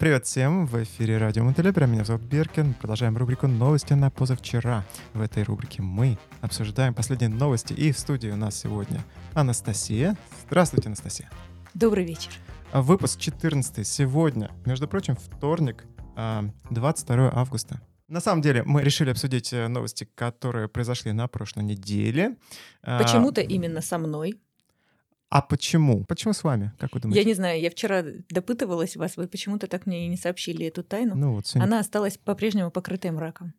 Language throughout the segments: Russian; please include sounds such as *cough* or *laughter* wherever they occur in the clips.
Привет всем! В эфире радио Монтелебра. Меня зовут Беркин. Продолжаем рубрику «Новости на позавчера». В этой рубрике мы обсуждаем последние новости. И в студии у нас сегодня Анастасия. Здравствуйте, Анастасия. Добрый вечер. А Выпуск 14 сегодня. Между прочим, вторник, а, 22 августа. На самом деле, мы решили обсудить э, новости, которые произошли на прошлой неделе. А, Почему-то именно со мной. А почему? Почему с вами? Как вы думаете? Я не знаю, я вчера допытывалась вас, вы почему-то так мне и не сообщили эту тайну. Ну вот, все, Она осталась по-прежнему покрытой мраком.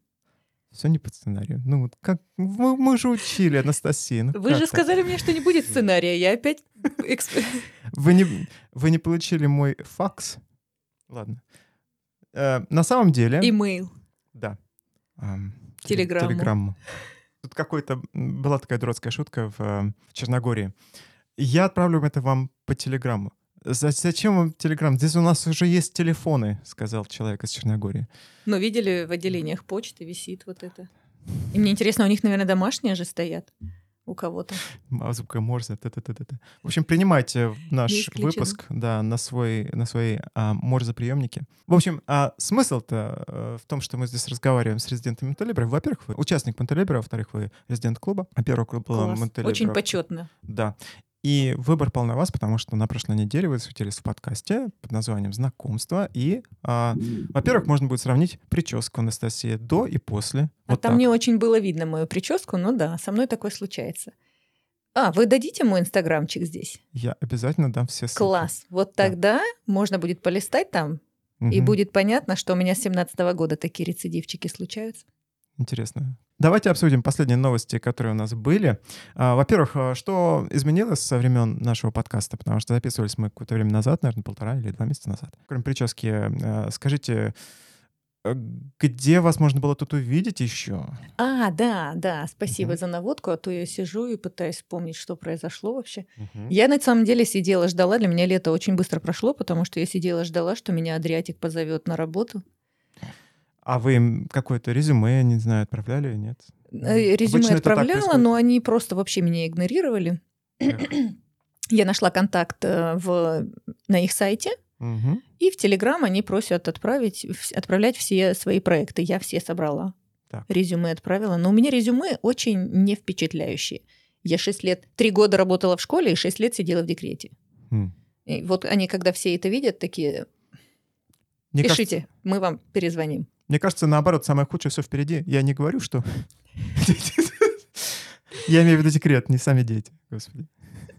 все не по сценарию. Ну вот, как... Мы, мы же учили, Анастасия. ну Вы же так? сказали мне, что не будет сценария. Я опять... *laughs* Вы не, вы не получили мой факс? Ладно. Э, на самом деле... Имейл. Да. Ам, теле- Телеграмму. Телеграмму. Тут какой-то... Была такая дурацкая шутка в, э, в Черногории. Я отправлю это вам по телеграмму. «За- Зачем вам телеграмм? Здесь у нас уже есть телефоны, сказал человек из Черногории. Но видели, в отделениях почты висит вот это. *laughs* И мне интересно, у них, наверное, домашние же стоят у кого-то. Азбука Морзе. та-та-та-та-та. В общем, принимайте наш выпуск да, на, свой, на свои а, Морзе-приемники. В общем, а смысл-то э, в том, что мы здесь разговариваем с резидентами Монтелебра. Во-первых, вы участник Монтелебра, во-вторых, вы резидент клуба. А первый клуб был Класс. Монтелебра. Очень почетно. Да. И выбор пал на вас, потому что на прошлой неделе вы засветились в подкасте под названием «Знакомство». И, а, во-первых, можно будет сравнить прическу Анастасии до и после. А Вот там так. не очень было видно мою прическу, но да, со мной такое случается. А, вы дадите мой инстаграмчик здесь? Я обязательно дам все ссылки. Класс. Вот Да. тогда можно будет полистать там, и Мгм. будет понятно, что у меня с 17 года такие рецидивчики случаются. Интересно. Давайте обсудим последние новости, которые у нас были. А, Во-первых, а, что изменилось со времен нашего подкаста? Потому что записывались мы какое-то время назад, наверное, полтора или два месяца назад. Кроме прически, э, скажите, э, где вас можно было тут увидеть еще? А, да, да, спасибо Мгм. за наводку, а то я сижу и пытаюсь вспомнить, что произошло вообще. Я на самом деле сидела, ждала. Для меня лето очень быстро прошло, потому что я сидела, ждала, что меня Адриатик позовет на работу. А вы им какое-то резюме, не знаю, отправляли, нет? Э, Резюме Обычно отправляла, но они просто вообще меня игнорировали. Я нашла контакт э, в, на их сайте, Мгм. И в Телеграм они просят отправить, отправлять все свои проекты. Я все собрала. Так. Резюме отправила. Но у меня резюме очень не впечатляющие. Я 6 лет, 3 года работала в школе и 6 лет сидела в декрете. М. И вот они, когда все это видят, такие, Мне пишите, кажется, мы вам перезвоним. Мне кажется, наоборот, самое худшее все впереди. Я не говорю, что... *laughs* Я имею в виду декрет, не сами дети. Господи.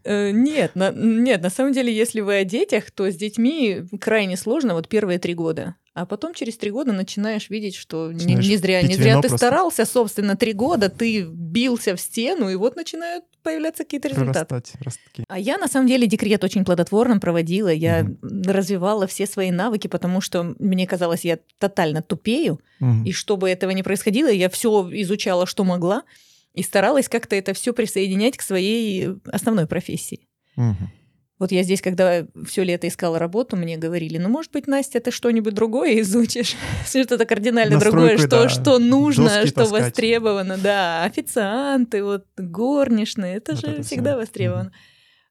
Э, нет, на, нет, на самом деле, если вы о детях, то с детьми крайне сложно вот первые три года. А потом через три года начинаешь видеть, что не, Начинаешь не зря, не зря ты просто. старался, собственно, три года, ты бился в стену, и вот начинают появляться какие-то результаты. Прорастать, ростки. А я, на самом деле, декрет очень плодотворно проводила. Я Мгм. развивала все свои навыки, потому что мне казалось, я тотально тупею. Мгм. И чтобы этого не происходило, я все изучала, что могла, и старалась как-то это все присоединять к своей основной профессии. Мгм. Вот я здесь, когда все лето искала работу, мне говорили, ну, может быть, Настя, ты что-нибудь другое изучишь, *laughs* что-то кардинально другое, что, да, что нужно, что таскать. востребовано, да, официанты, вот горничные, это Вот же это всегда востребовано.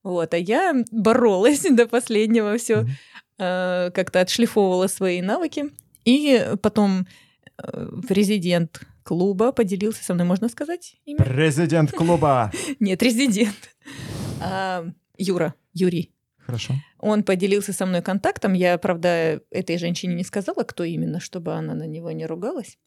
Вот, а я боролась *laughs* до последнего, все Мгм. как-то отшлифовывала свои навыки, и потом э, резидент клуба поделился со мной, можно сказать имя? Президент клуба. *laughs* Нет, резидент. А, Юра, Юрий. Хорошо. Он поделился со мной контактом. Я, правда, этой женщине не сказала, кто именно, чтобы она на него не ругалась.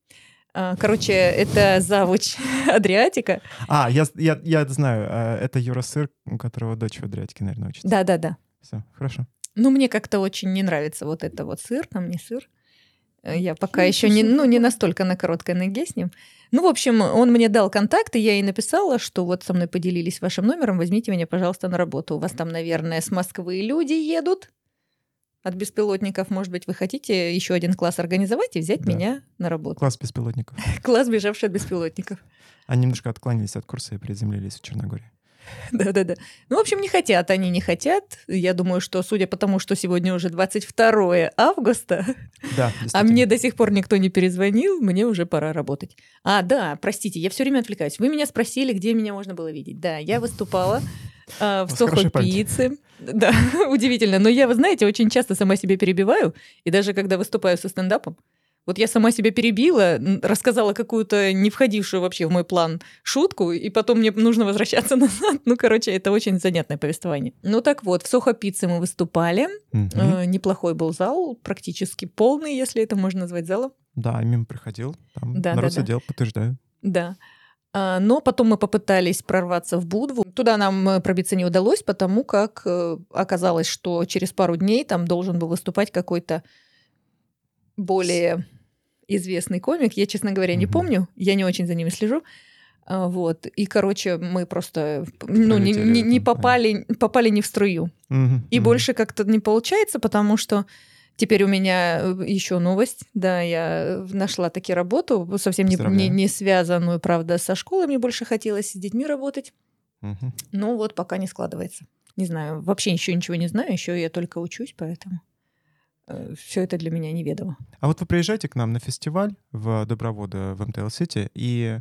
А, Короче, это завуч *laughs* Адриатика. А, я, я, я знаю, э, это Юра Сыр, у которого дочь в Адриатике, наверное, учится. Да-да-да. Все, хорошо. Ну, мне как-то очень не нравится вот это вот сыр, там не сыр. Э, Я пока еще не, ну, не настолько на короткой ноге с ним. Ну, в общем, он мне дал контакт, и я ей написала, что вот со мной поделились вашим номером, возьмите меня, пожалуйста, на работу. У вас там, наверное, с Москвы люди едут от беспилотников. Может быть, вы хотите еще один класс организовать и взять Да. меня на работу. Класс беспилотников. *laughs* Класс, бежавший от беспилотников. Они немножко отклонились от курса и приземлились в Черногории. *laughs* Да-да-да. Ну, в общем, не хотят, они не хотят. Я думаю, что, судя по тому, что сегодня уже 22 августа, *laughs* Да, а мне до сих пор никто не перезвонил, мне уже пора работать. А, да, простите, я все время отвлекаюсь. Вы меня спросили, где меня можно было видеть. Да, я выступала а, в вас хорошая Сохо память. Пицце. Да, *laughs* удивительно. Но я, вы знаете, очень часто сама себя перебиваю. И даже когда выступаю со стендапом, вот я сама себя перебила, рассказала какую-то не входившую вообще в мой план шутку, и потом мне нужно возвращаться *laughs* назад. Ну, короче, это очень занятное повествование. Ну так вот, в Сохо Пицце мы выступали. Мгм. Э, Неплохой был зал, практически полный, если это можно назвать залом. Да, мимо приходил. Там Да, народ да, да. сидел, подтверждаю. Да. А, Но потом мы попытались прорваться в Будву. Туда нам э, пробиться не удалось, потому как э, оказалось, что через пару дней там должен был выступать какой-то более известный комик. Я, честно говоря, не помню. Я не очень за ними слежу. А, Вот. И, короче, мы просто ну, не, не- не попали, попали не в струю. И больше как-то не получается, потому что теперь у меня еще новость. Да, я нашла таки работу, совсем не, не, не связанную, правда, со школой. Мне больше хотелось с детьми работать. Но вот пока не складывается. Не знаю, вообще еще ничего не знаю, еще я только учусь, поэтому все это для меня неведомо. А вот вы приезжайте к нам на фестиваль в Доброводы в МТЛ-Сити, и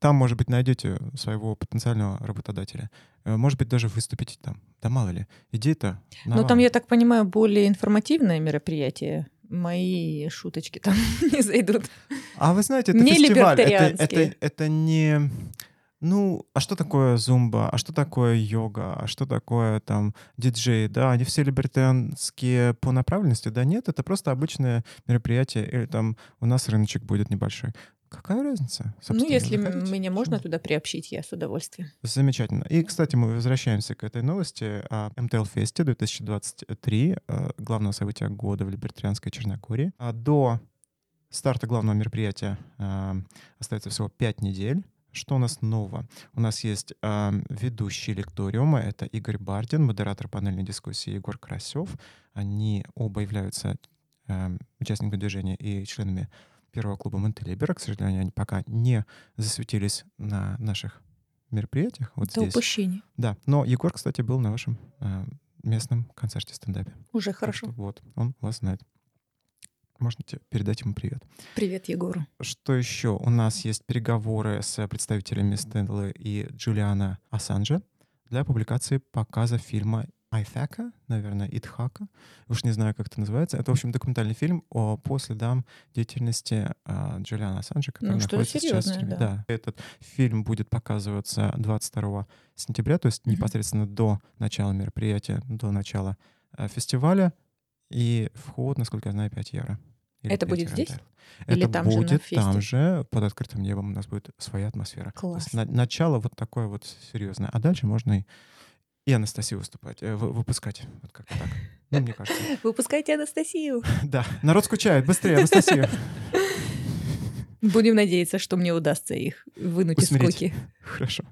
там, может быть, найдете своего потенциального работодателя. Э, Может быть, даже выступите там. Да мало ли. Идея-то Но там, вам. я так понимаю, более информативное мероприятие. Мои шуточки там *laughs* не зайдут. А вы знаете, это Не фестиваль. Это, это, это не... Ну, а что такое зумба? А что такое йога? А что такое там диджей? Да, они все либертарианские по направленности? Да нет, это просто обычное мероприятие. Или там у нас рыночек будет небольшой. Какая разница? Ну, если Заходите. меня можно Почему? туда приобщить, я с удовольствием. Замечательно. И, кстати, мы возвращаемся к этой новости о МТЛ Фесте 2023, э, главного события года в Либертарианской Черногории. А До старта главного мероприятия э, остается всего 5 недель. Что у нас нового? У нас есть э, ведущий лекториума, это Игорь Бардин, модератор панельной дискуссии Егор Карасев. Они оба являются э, участниками движения и членами первого клуба Монтелибера. К сожалению, они пока не засветились на наших мероприятиях. Вот Это здесь. упущение. Да, но Егор, кстати, был на вашем э, местном концерте стендапе. Уже Так хорошо. что вот, он вас знает. Можете передать ему привет. Привет, Егору. Что еще? У нас есть переговоры с представителями Стэнлы и Джулиана Ассанжа для публикации показа фильма Айфака, наверное, Итхака. Уж не знаю, как это называется. Это, в общем, документальный фильм о, по следам деятельности а, Джулиана Ассанжа, который Ну, находится сейчас в тюрьме. да. Этот фильм будет показываться 22 сентября, то есть Мгм. непосредственно до начала мероприятия, до начала э, фестиваля. И вход, насколько я знаю, 5 евро. Или Это 5 будет здесь? да. Или Это там же на будет фесте? там же, под открытым небом у нас будет своя атмосфера. Класс. на- начало вот такое вот серьезное. А дальше можно и, и Анастасию выступать, э, вы- выпускать. Вот как-то так. Ну, мне кажется. *laughs* Выпускайте Анастасию. *laughs* Да, народ скучает. Быстрее, Анастасия. Будем надеяться, что мне удастся их вынуть из скуки. Хорошо.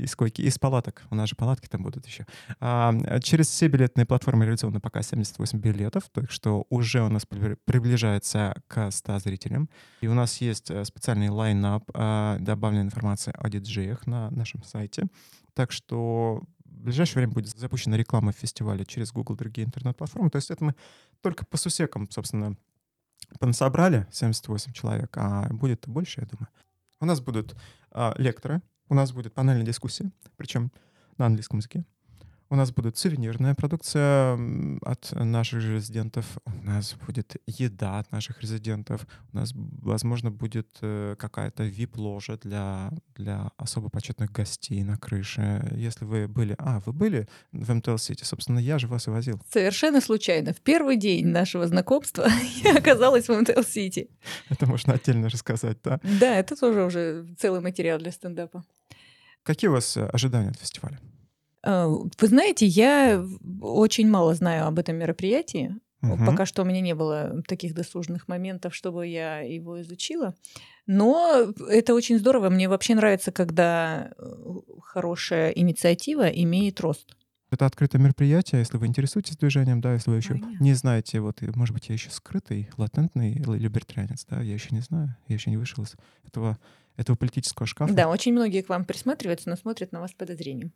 Из койки, из палаток. У нас же палатки там будут еще. А, через все билетные платформы реализовано пока 78 билетов, так что уже у нас прибли- приближается к 100 зрителям. И у нас есть э, специальный лайнап, а, добавлена информация о диджеях на нашем сайте. Так что в ближайшее время будет запущена реклама фестиваля через Google и другие интернет-платформы. То есть это мы только по сусекам, собственно, понасобрали 78 человек, а будет больше, я думаю. У нас будут а, лекторы, у нас будет панельная дискуссия, причем на английском языке. У нас будет сувенирная продукция от наших резидентов. У нас будет еда от наших резидентов. У нас, возможно, будет э, какая-то VIP-ложа для, для особо почетных гостей на крыше. Если вы были... А, вы были в МТЛ-Сити? Собственно, я же вас и возил. Совершенно случайно. В первый день нашего знакомства *laughs* я оказалась в МТЛ-Сити. Это можно отдельно рассказать, да? Да, это тоже уже целый материал для стендапа. Какие у вас э, ожидания от фестиваля? А, Вы знаете, я очень мало знаю об этом мероприятии. Мгм. Пока что у меня не было таких досужных моментов, чтобы я его изучила. Но это очень здорово. Мне вообще нравится, когда э, хорошая инициатива имеет рост. Это открытое мероприятие, если вы интересуетесь движением, да, если вы еще Понятно. не знаете, вот, может быть, я еще скрытый, латентный ли- либертарианец, да, я еще не знаю, я еще не вышел из этого, этого политического шкафа, Да, очень многие к вам присматриваются, но смотрят на вас с подозрением.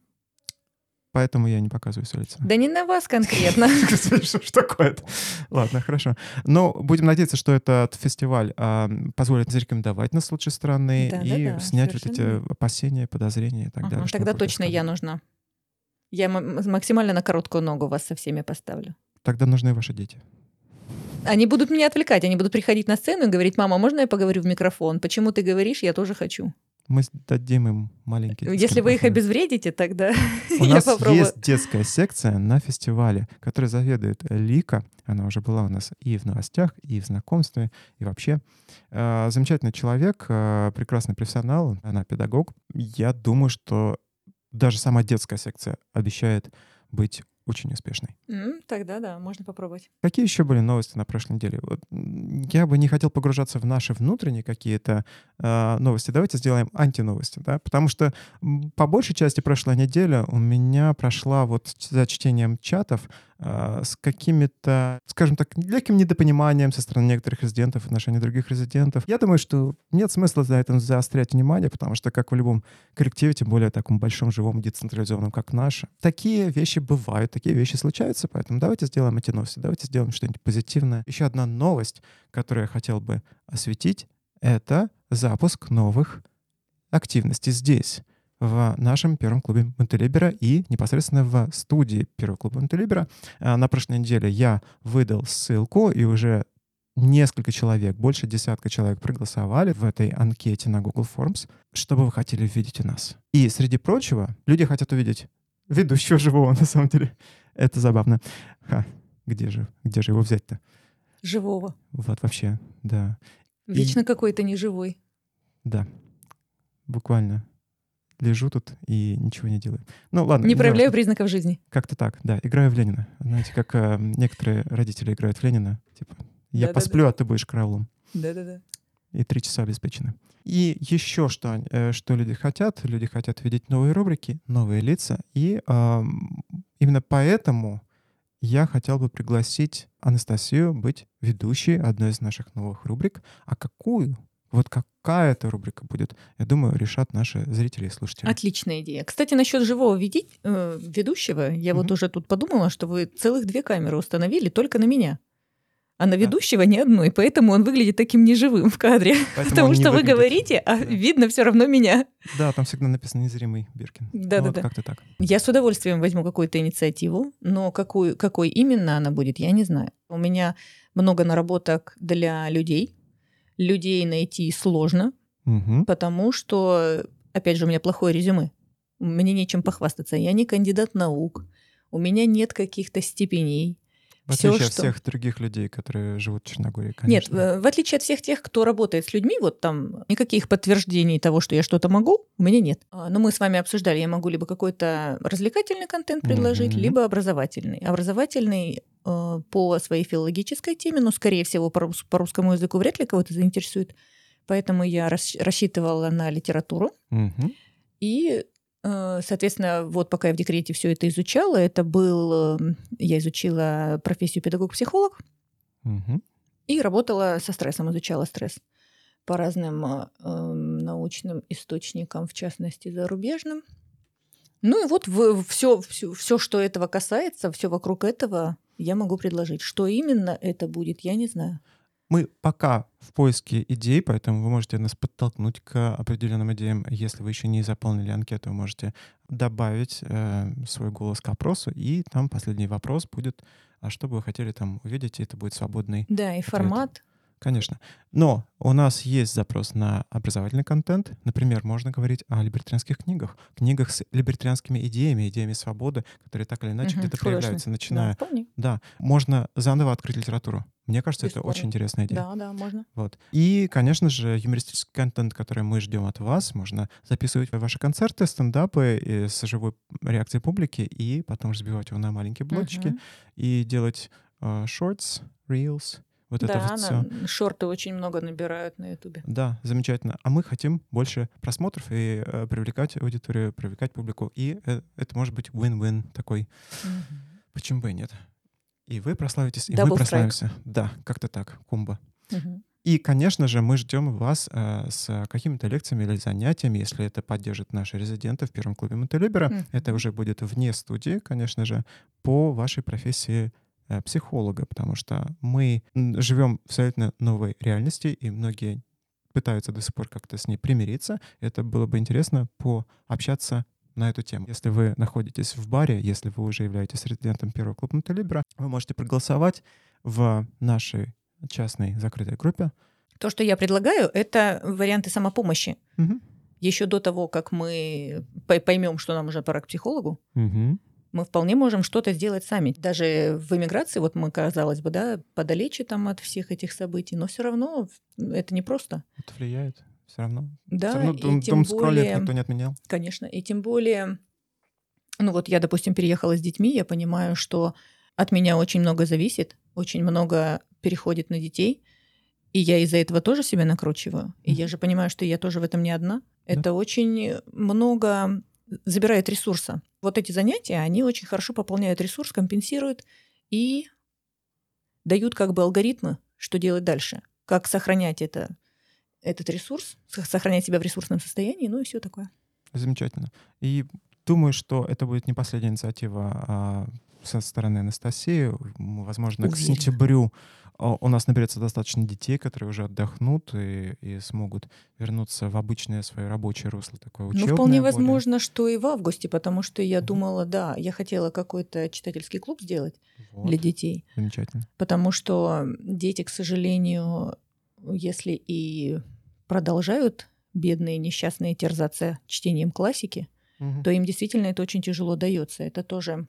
поэтому я не показываю все лицо. Да не на вас конкретно. *laughs* Что ж такое-то? Ладно, хорошо. Но будем надеяться, что этот фестиваль а, позволит зарекомендовать нас с лучшей стороны и снять вот эти опасения, подозрения и так далее. Тогда точно я нужна. Я максимально на короткую ногу вас со всеми поставлю. Тогда нужны ваши дети. Они будут меня отвлекать, они будут приходить на сцену и говорить, мама, можно я поговорю в микрофон? Почему ты говоришь, я тоже хочу. Мы дадим им маленький детский Если вы их обезвредите, тогда *laughs* *laughs* У я нас попробую. есть детская секция на фестивале, которой заведует Лика. Она уже была у нас и в новостях, и в знакомстве, и вообще. Э, Замечательный человек, э, прекрасный профессионал, она педагог. Я думаю, что даже сама детская секция обещает быть очень успешной. М, Тогда да, можно попробовать. Какие еще были новости на прошлой неделе? Вот, я бы не хотел погружаться в наши внутренние какие-то э, новости. Давайте сделаем антиновости, да? Потому что по большей части прошлой недели у меня прошла вот за чтением чатов с какими-то, скажем так, легким недопониманием со стороны некоторых резидентов в отношении других резидентов. Я думаю, что нет смысла за этом заострять внимание, потому что, как в любом коллективе, тем более таком большом, живом, децентрализованном, как наш, такие вещи бывают, такие вещи случаются, поэтому давайте сделаем эти новости, давайте сделаем что-нибудь позитивное. Еще одна новость, которую я хотел бы осветить, это запуск новых активностей здесь, в нашем первом клубе Монтелибера и непосредственно в студии первого клуба Монтелибера. На прошлой неделе я выдал ссылку, и уже несколько человек, больше десятка человек проголосовали в этой анкете на Google Forms, что бы вы хотели увидеть у нас. И, среди прочего, люди хотят увидеть ведущего живого, *laughs* на самом деле. Это забавно. Ха, где же, где же его взять-то? Живого. Вот вообще, да. Вечно какой-то неживой. Да, буквально лежу тут и ничего не делаю. Ну ладно. Не неважно. проявляю признаков жизни. Как-то так, да. Играю в Ленина. Знаете, как э, некоторые родители играют в Ленина. Типа, я Да-да-да. посплю, а ты будешь караулом. Да-да-да. И три часа обеспечены. И еще что, э, что люди хотят. Люди хотят видеть новые рубрики, новые лица. И ам, именно поэтому я хотел бы пригласить Анастасию быть ведущей одной из наших новых рубрик. А какую? Вот какая эта рубрика будет, я думаю, решат наши зрители и слушатели. Отличная идея. Кстати, насчет живого веди- э, ведущего, я вот Мгм. уже тут подумала, что вы целых две камеры установили только на меня. А на ведущего ни одной, поэтому он выглядит таким неживым в кадре. *laughs* Поэтому Потому что вы выглядит. говорите, а Да. видно все равно меня. Да, там всегда написано незримый Биркин. Да, Ну да, вот да. как-то так. Я с удовольствием возьму какую-то инициативу, но какую, какой именно она будет, я не знаю. У меня много наработок для людей. Людей найти сложно, Мгм. потому что, опять же, у меня плохое резюме. Мне нечем похвастаться. Я не кандидат наук. У меня нет каких-то степеней. В отличие от что- всех других людей, которые живут в Черногории, Нет, конечно. э, в отличие от всех тех, кто работает с людьми, вот там никаких подтверждений того, что я что-то могу, у меня нет. А, Но мы с вами обсуждали, я могу либо какой-то развлекательный контент предложить, Мгм. либо образовательный. Образовательный э, по своей филологической теме, но, скорее всего, по, по русскому языку вряд ли кого-то заинтересует. Поэтому я рас- рассчитывала на литературу. Мгм. И, соответственно, вот пока я в декрете все это изучала, это был... э, Я изучила профессию педагог-психолог, Мгм. и работала со стрессом, изучала стресс по разным эм, научным источникам, в частности зарубежным. Ну и вот все, все, все, что этого касается, все вокруг этого я могу предложить. Что именно это будет, я не знаю. Мы пока в поиске идей, поэтому вы можете нас подтолкнуть к определенным идеям. Если вы еще не заполнили анкету, вы можете добавить э, свой голос к опросу, и там последний вопрос будет, а что бы вы хотели там увидеть, и это будет свободный Да, и формат. Конечно. Но у нас есть запрос на образовательный контент. Например, можно говорить о либертарианских книгах. Книгах с либертарианскими идеями, идеями свободы, которые так или иначе Мгм, где-то проявляются, Да, начиная... вполне. Да, можно заново открыть литературу. Мне кажется, это Бесспорно. очень интересная идея. Да, да, можно. Вот. И, конечно же, юмористический контент, который мы ждем от вас, можно записывать ваши концерты, стендапы э, с живой реакцией публики и потом разбивать его на маленькие блочки Мгм. и делать э, shorts, reels, Вот да, это вот все. на- шорты очень много набирают на Ютубе. Да, замечательно. А мы хотим больше просмотров и э, привлекать аудиторию, привлекать публику. И э, это может быть win-win такой. Почему бы и нет? И вы прославитесь, и Double мы strike. прославимся. Да, как-то так, кумба. Мгм. И, конечно же, мы ждем вас э, с какими-то лекциями или занятиями, если это поддержит наши резиденты в первом клубе Монтелибера. Мгм. Это уже будет вне студии, конечно же, по вашей профессии психолога, потому что мы живем в абсолютно новой реальности, и многие пытаются до сих пор как-то с ней примириться. Это было бы интересно пообщаться на эту тему. Если вы находитесь в баре, если вы уже являетесь резидентом первого клуба Монтелибера, вы можете проголосовать в нашей частной закрытой группе. То, что я предлагаю, это варианты самопомощи. Мгм. Еще до того, как мы поймем, что нам уже пора к психологу, Мгм. Мы вполне можем что-то сделать сами. Даже в эмиграции, вот мы, казалось бы, да, подалече там от всех этих событий, но все равно это непросто. Это влияет все равно. Да, Все равно и дум, тем скроллинг более- никто не отменял. Конечно. И тем более, ну вот я, допустим, переехала с детьми, я понимаю, что от меня очень много зависит, очень много переходит на детей, и я из-за этого тоже себя накручиваю. И я же понимаю, что я тоже в этом не одна. Это очень много забирает ресурса. Вот эти занятия, они очень хорошо пополняют ресурс, компенсируют и дают как бы алгоритмы, что делать дальше, как сохранять это, этот ресурс, сохранять себя в ресурсном состоянии, ну и все такое. Замечательно. И думаю, что это будет не последняя инициатива а, со стороны Анастасии. Возможно, к Уверена. сентябрю а, у нас наберется достаточно детей, которые уже отдохнут и, и смогут вернуться в обычное свое рабочее русло, такое учебное. Ну, вполне более. возможно, что и в августе, потому что я Мгм. думала, да, я хотела какой-то читательский клуб сделать Вот. для детей, Замечательно. потому что дети, к сожалению, если и продолжают бедные несчастные терзаться чтением классики, Мгм. то им действительно это очень тяжело дается. Это тоже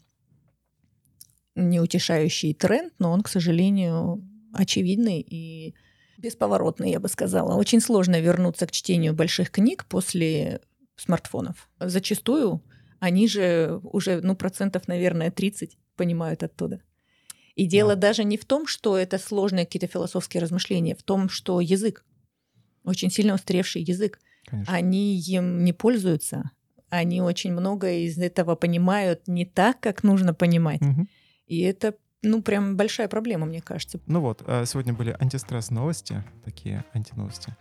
неутешающий тренд, но он, к сожалению, очевидный и бесповоротный, я бы сказала. Очень сложно вернуться к чтению больших книг после смартфонов. Зачастую они же уже, ну, процентов, наверное, 30 понимают оттуда. И дело даже не в том, что это сложные какие-то философские размышления, в том, что язык, очень сильно устаревший язык, Конечно. они им не пользуются, они очень много из этого понимают не так, как нужно понимать. Мгм. И это, ну, прям большая проблема, мне кажется. Ну вот, а, сегодня были антистресс новости, такие антиновости.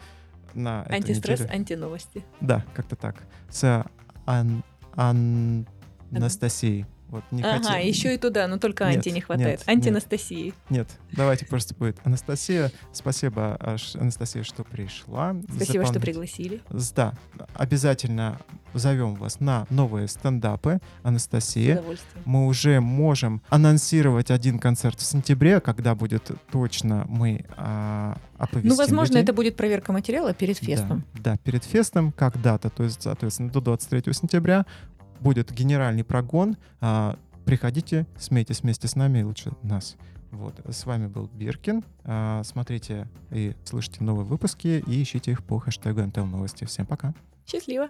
На Антистресс, неделе. антиновости. Да, как-то так. С Ан- Ан- Анастасией. Вот не Ага, хотел- еще и туда, но только Нет, анти не хватает. нет, Антинастасии. Нет, давайте просто будет Анастасия. Спасибо, Анастасия, что пришла. Спасибо, что Заполнить- пригласили. Да, обязательно зовем вас на новые стендапы, Анастасия. удовольствием. Мы уже можем анонсировать один концерт в сентябре, когда будет точно мы а, оповестим Ну, возможно, людей. это будет проверка материала перед Да, фестом. Да, перед фестом когда-то, то есть, соответственно, до 23 сентября будет генеральный прогон. А, приходите, смейтесь вместе с нами лучше нас. Вот. С вами был Биркин. А, смотрите и слышите новые выпуски и ищите их по хэштегу МТЛ Новости. Всем пока. Счастливо.